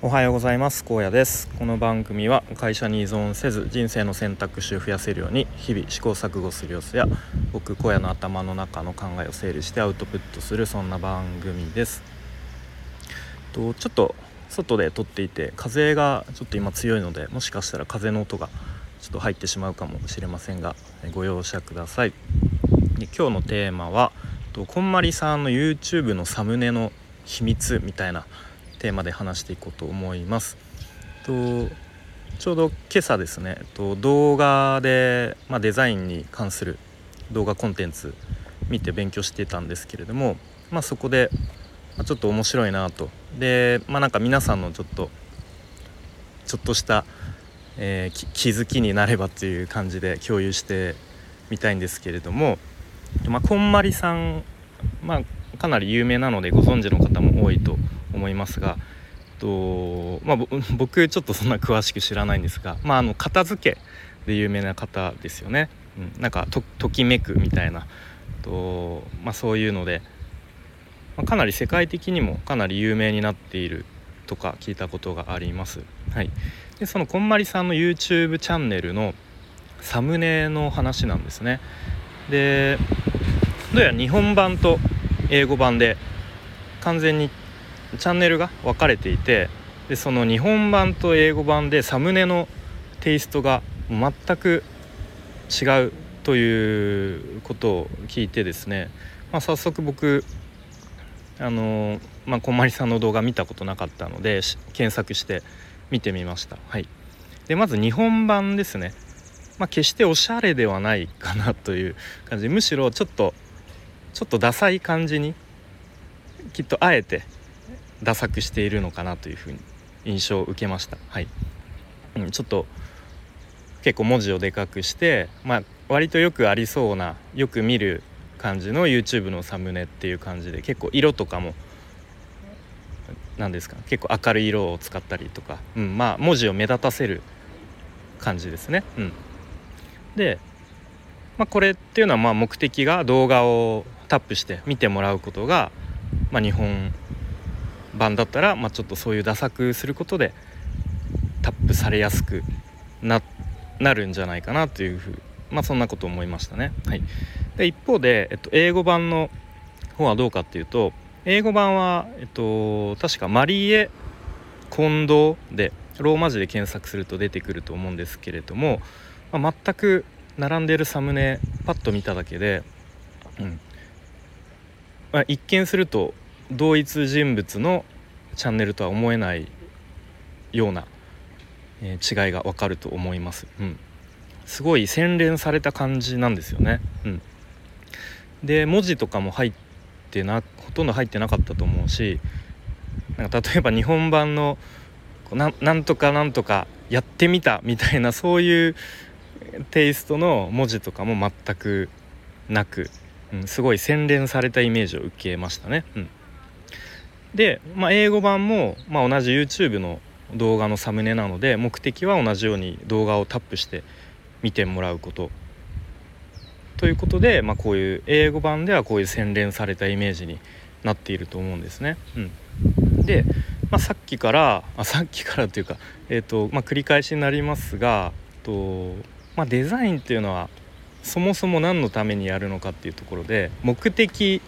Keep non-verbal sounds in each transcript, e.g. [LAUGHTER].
おはようございます。高野です。この番組は会社に依存せず人生の選択肢を増やせるように日々試行錯誤する様子や僕荒野の頭の中の考えを整理してアウトプットするそんな番組です。とちょっと外で撮っていて風がちょっと今強いのでもしかしたら風の音がちょっと入ってしまうかもしれませんがご容赦ください。で今日のテーマはとこんまりさんの YouTube のサムネの秘密みたいなテーマで話していこうと思います。とちょうど今朝ですねと動画で、まあ、デザインに関する動画コンテンツ見て勉強してたんですけれども、まあ、そこで、まあ、ちょっと面白いなとでまあなんか皆さんのちょっとちょっとした、えー、気づきになればっていう感じで共有してみたいんですけれども、まあ、こんまりさん、まあ、かなり有名なのでご存知の方も多いと思います思いますがと、まあ、[LAUGHS] 僕ちょっとそんな詳しく知らないんですが、まあ、あの片付けで有名な方ですよね。うん、なんかとときめくみたいなと、まあ、そういうので、まあ、かなり世界的にもかなり有名になっているとか聞いたことがあります。はい、でそのこんまりさんの YouTube チャンネルのサムネの話なんですね。でどうやら日本版と英語版で完全にチャンネルが分かれていてでその日本版と英語版でサムネのテイストが全く違うということを聞いてですね、まあ、早速僕あのまあ、こんまりさんの動画見たことなかったので検索して見てみました。はい、でまず日本版ですね、まあ、決しておしゃれではないかなという感じ。むしろちょっとちょっとダサい感じにきっとあえてダサくしているのかなというふうに印象を受けました。はいうん、ちょっと結構文字をでかくして、まあ、割とよくありそうなよく見る感じの YouTube のサムネっていう感じで結構色とかも何ですか結構明るい色を使ったりとか、うん、まあ文字を目立たせる感じですね。うん、で、まあ、これっていうのはまあ目的が動画をタップして見てもらうことが、まあ、日本版だったら、まあ、ちょっとそういうダサくすることでタップされやすくななるんじゃないかなというふうまあそんなこと思いましたね。はい、で一方で、えっと、英語版の方はどうかっていうと英語版は、えっと、確かマリエ・近藤でローマ字で検索すると出てくると思うんですけれども、まあ、全く並んでるサムネパッと見ただけで、うんまあ、一見すると同一人物のチャンネルとは思えないような、えー、違いがわかると思います、うん、すごい洗練された感じなんですよね、うん、で文字とかも入ってなほとんど入ってなかったと思うしなんか例えば日本版のななんとかなんとかやってみたみたいなそういうテイストの文字とかも全くなく、うん、すごい洗練されたイメージを受けましたね。うん。で、まあ、英語版も、まあ、同じ YouTube の動画のサムネなので目的は同じように動画をタップして見てもらうことということで、まあ、こういう英語版ではこういう洗練されたイメージになっていると思うんですね。うん、で、まあ、さっきからあさっきからというか、えーとまあ、繰り返しになりますがと、まあ、デザインっていうのはそもそも何のためにやるのかっていうところで目的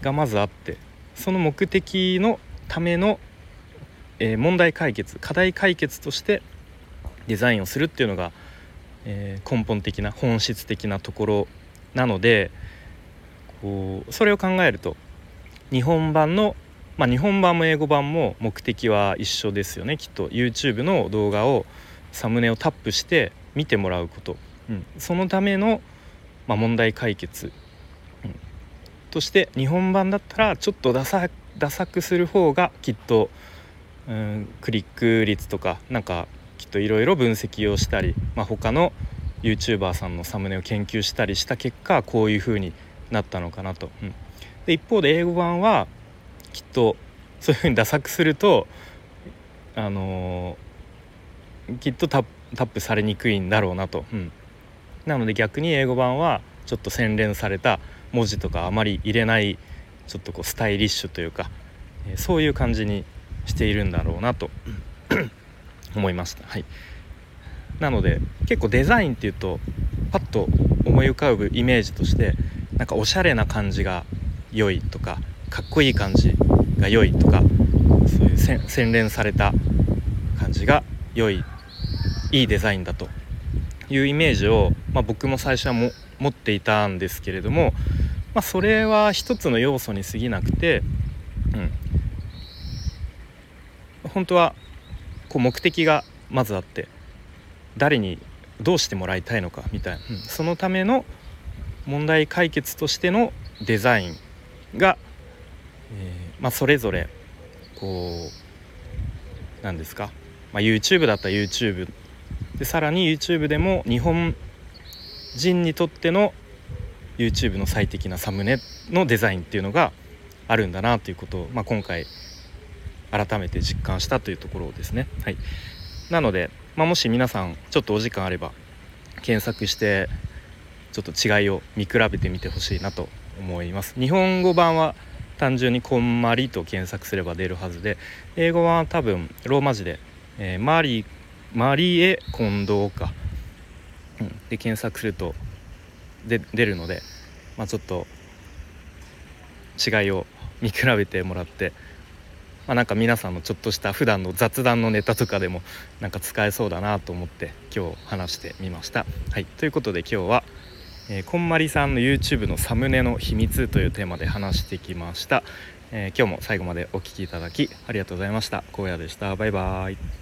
がまずあってその目的のための、えー、問題解決課題解決としてデザインをするっていうのが、えー、根本的な本質的なところなのでこうそれを考えると日本版のまあ、日本版も英語版も目的は一緒ですよね。きっと YouTube の動画をサムネをタップして見てもらうこと、うん、そのための、まあ、問題解決として日本版だったらちょっとダサダサくする方がきっと、うん、クリック率とかなんかきっといろいろ分析をしたり、まあ、他の YouTuber さんのサムネを研究したりした結果こういう風になったのかなと。うん、で一方で英語版はきっとそういう風にダサくするとあのー、きっとタップされにくいんだろうなと。うん、なので逆に英語版はちょっと洗練された文字とかあまり入れないちょっとこうスタイリッシュというかそういう感じにしているんだろうなと [LAUGHS] 思いました。はい、なので結構デザインっていうとパッと思い浮かぶイメージとしてなんかおしゃれな感じが良いとかかっこいい感じが良いとかそういう洗練された感じが良いいいデザインだというイメージを、まあ、僕も最初はも持っていたんですけれども、まあ、それは一つの要素に過ぎなくて、うん、本当はこう目的がまずあって誰にどうしてもらいたいのかみたいな、うん、そのための問題解決としてのデザインが、えー、まあ、それぞれこう何ですか、まあ、YouTube だったら YouTube でさらに YouTube でも日本人にとっての YouTube の最適なサムネのデザインっていうのがあるんだなということを、まあ、今回改めて実感したというところですね。はい、なので、まあ、もし皆さんちょっとお時間あれば検索してちょっと違いを見比べてみてほしいなと思います。日本語版は単純に「こんまり」と検索すれば出るはずで英語は多分ローマ字で、えー、マリマリエ近藤か、うん、で検索するとで出るので、まあ、ちょっと違いを見比べてもらって、まあ、なんか皆さんのちょっとした普段の雑談のネタとかでもなんか使えそうだなと思って今日話してみました。はい、ということで今日は、えー、こんまりさんの YouTube のサムネの秘密というテーマで話してきました。えー、今日も最後までお聴きいただきありがとうございました。荒野でした。バイバーイ。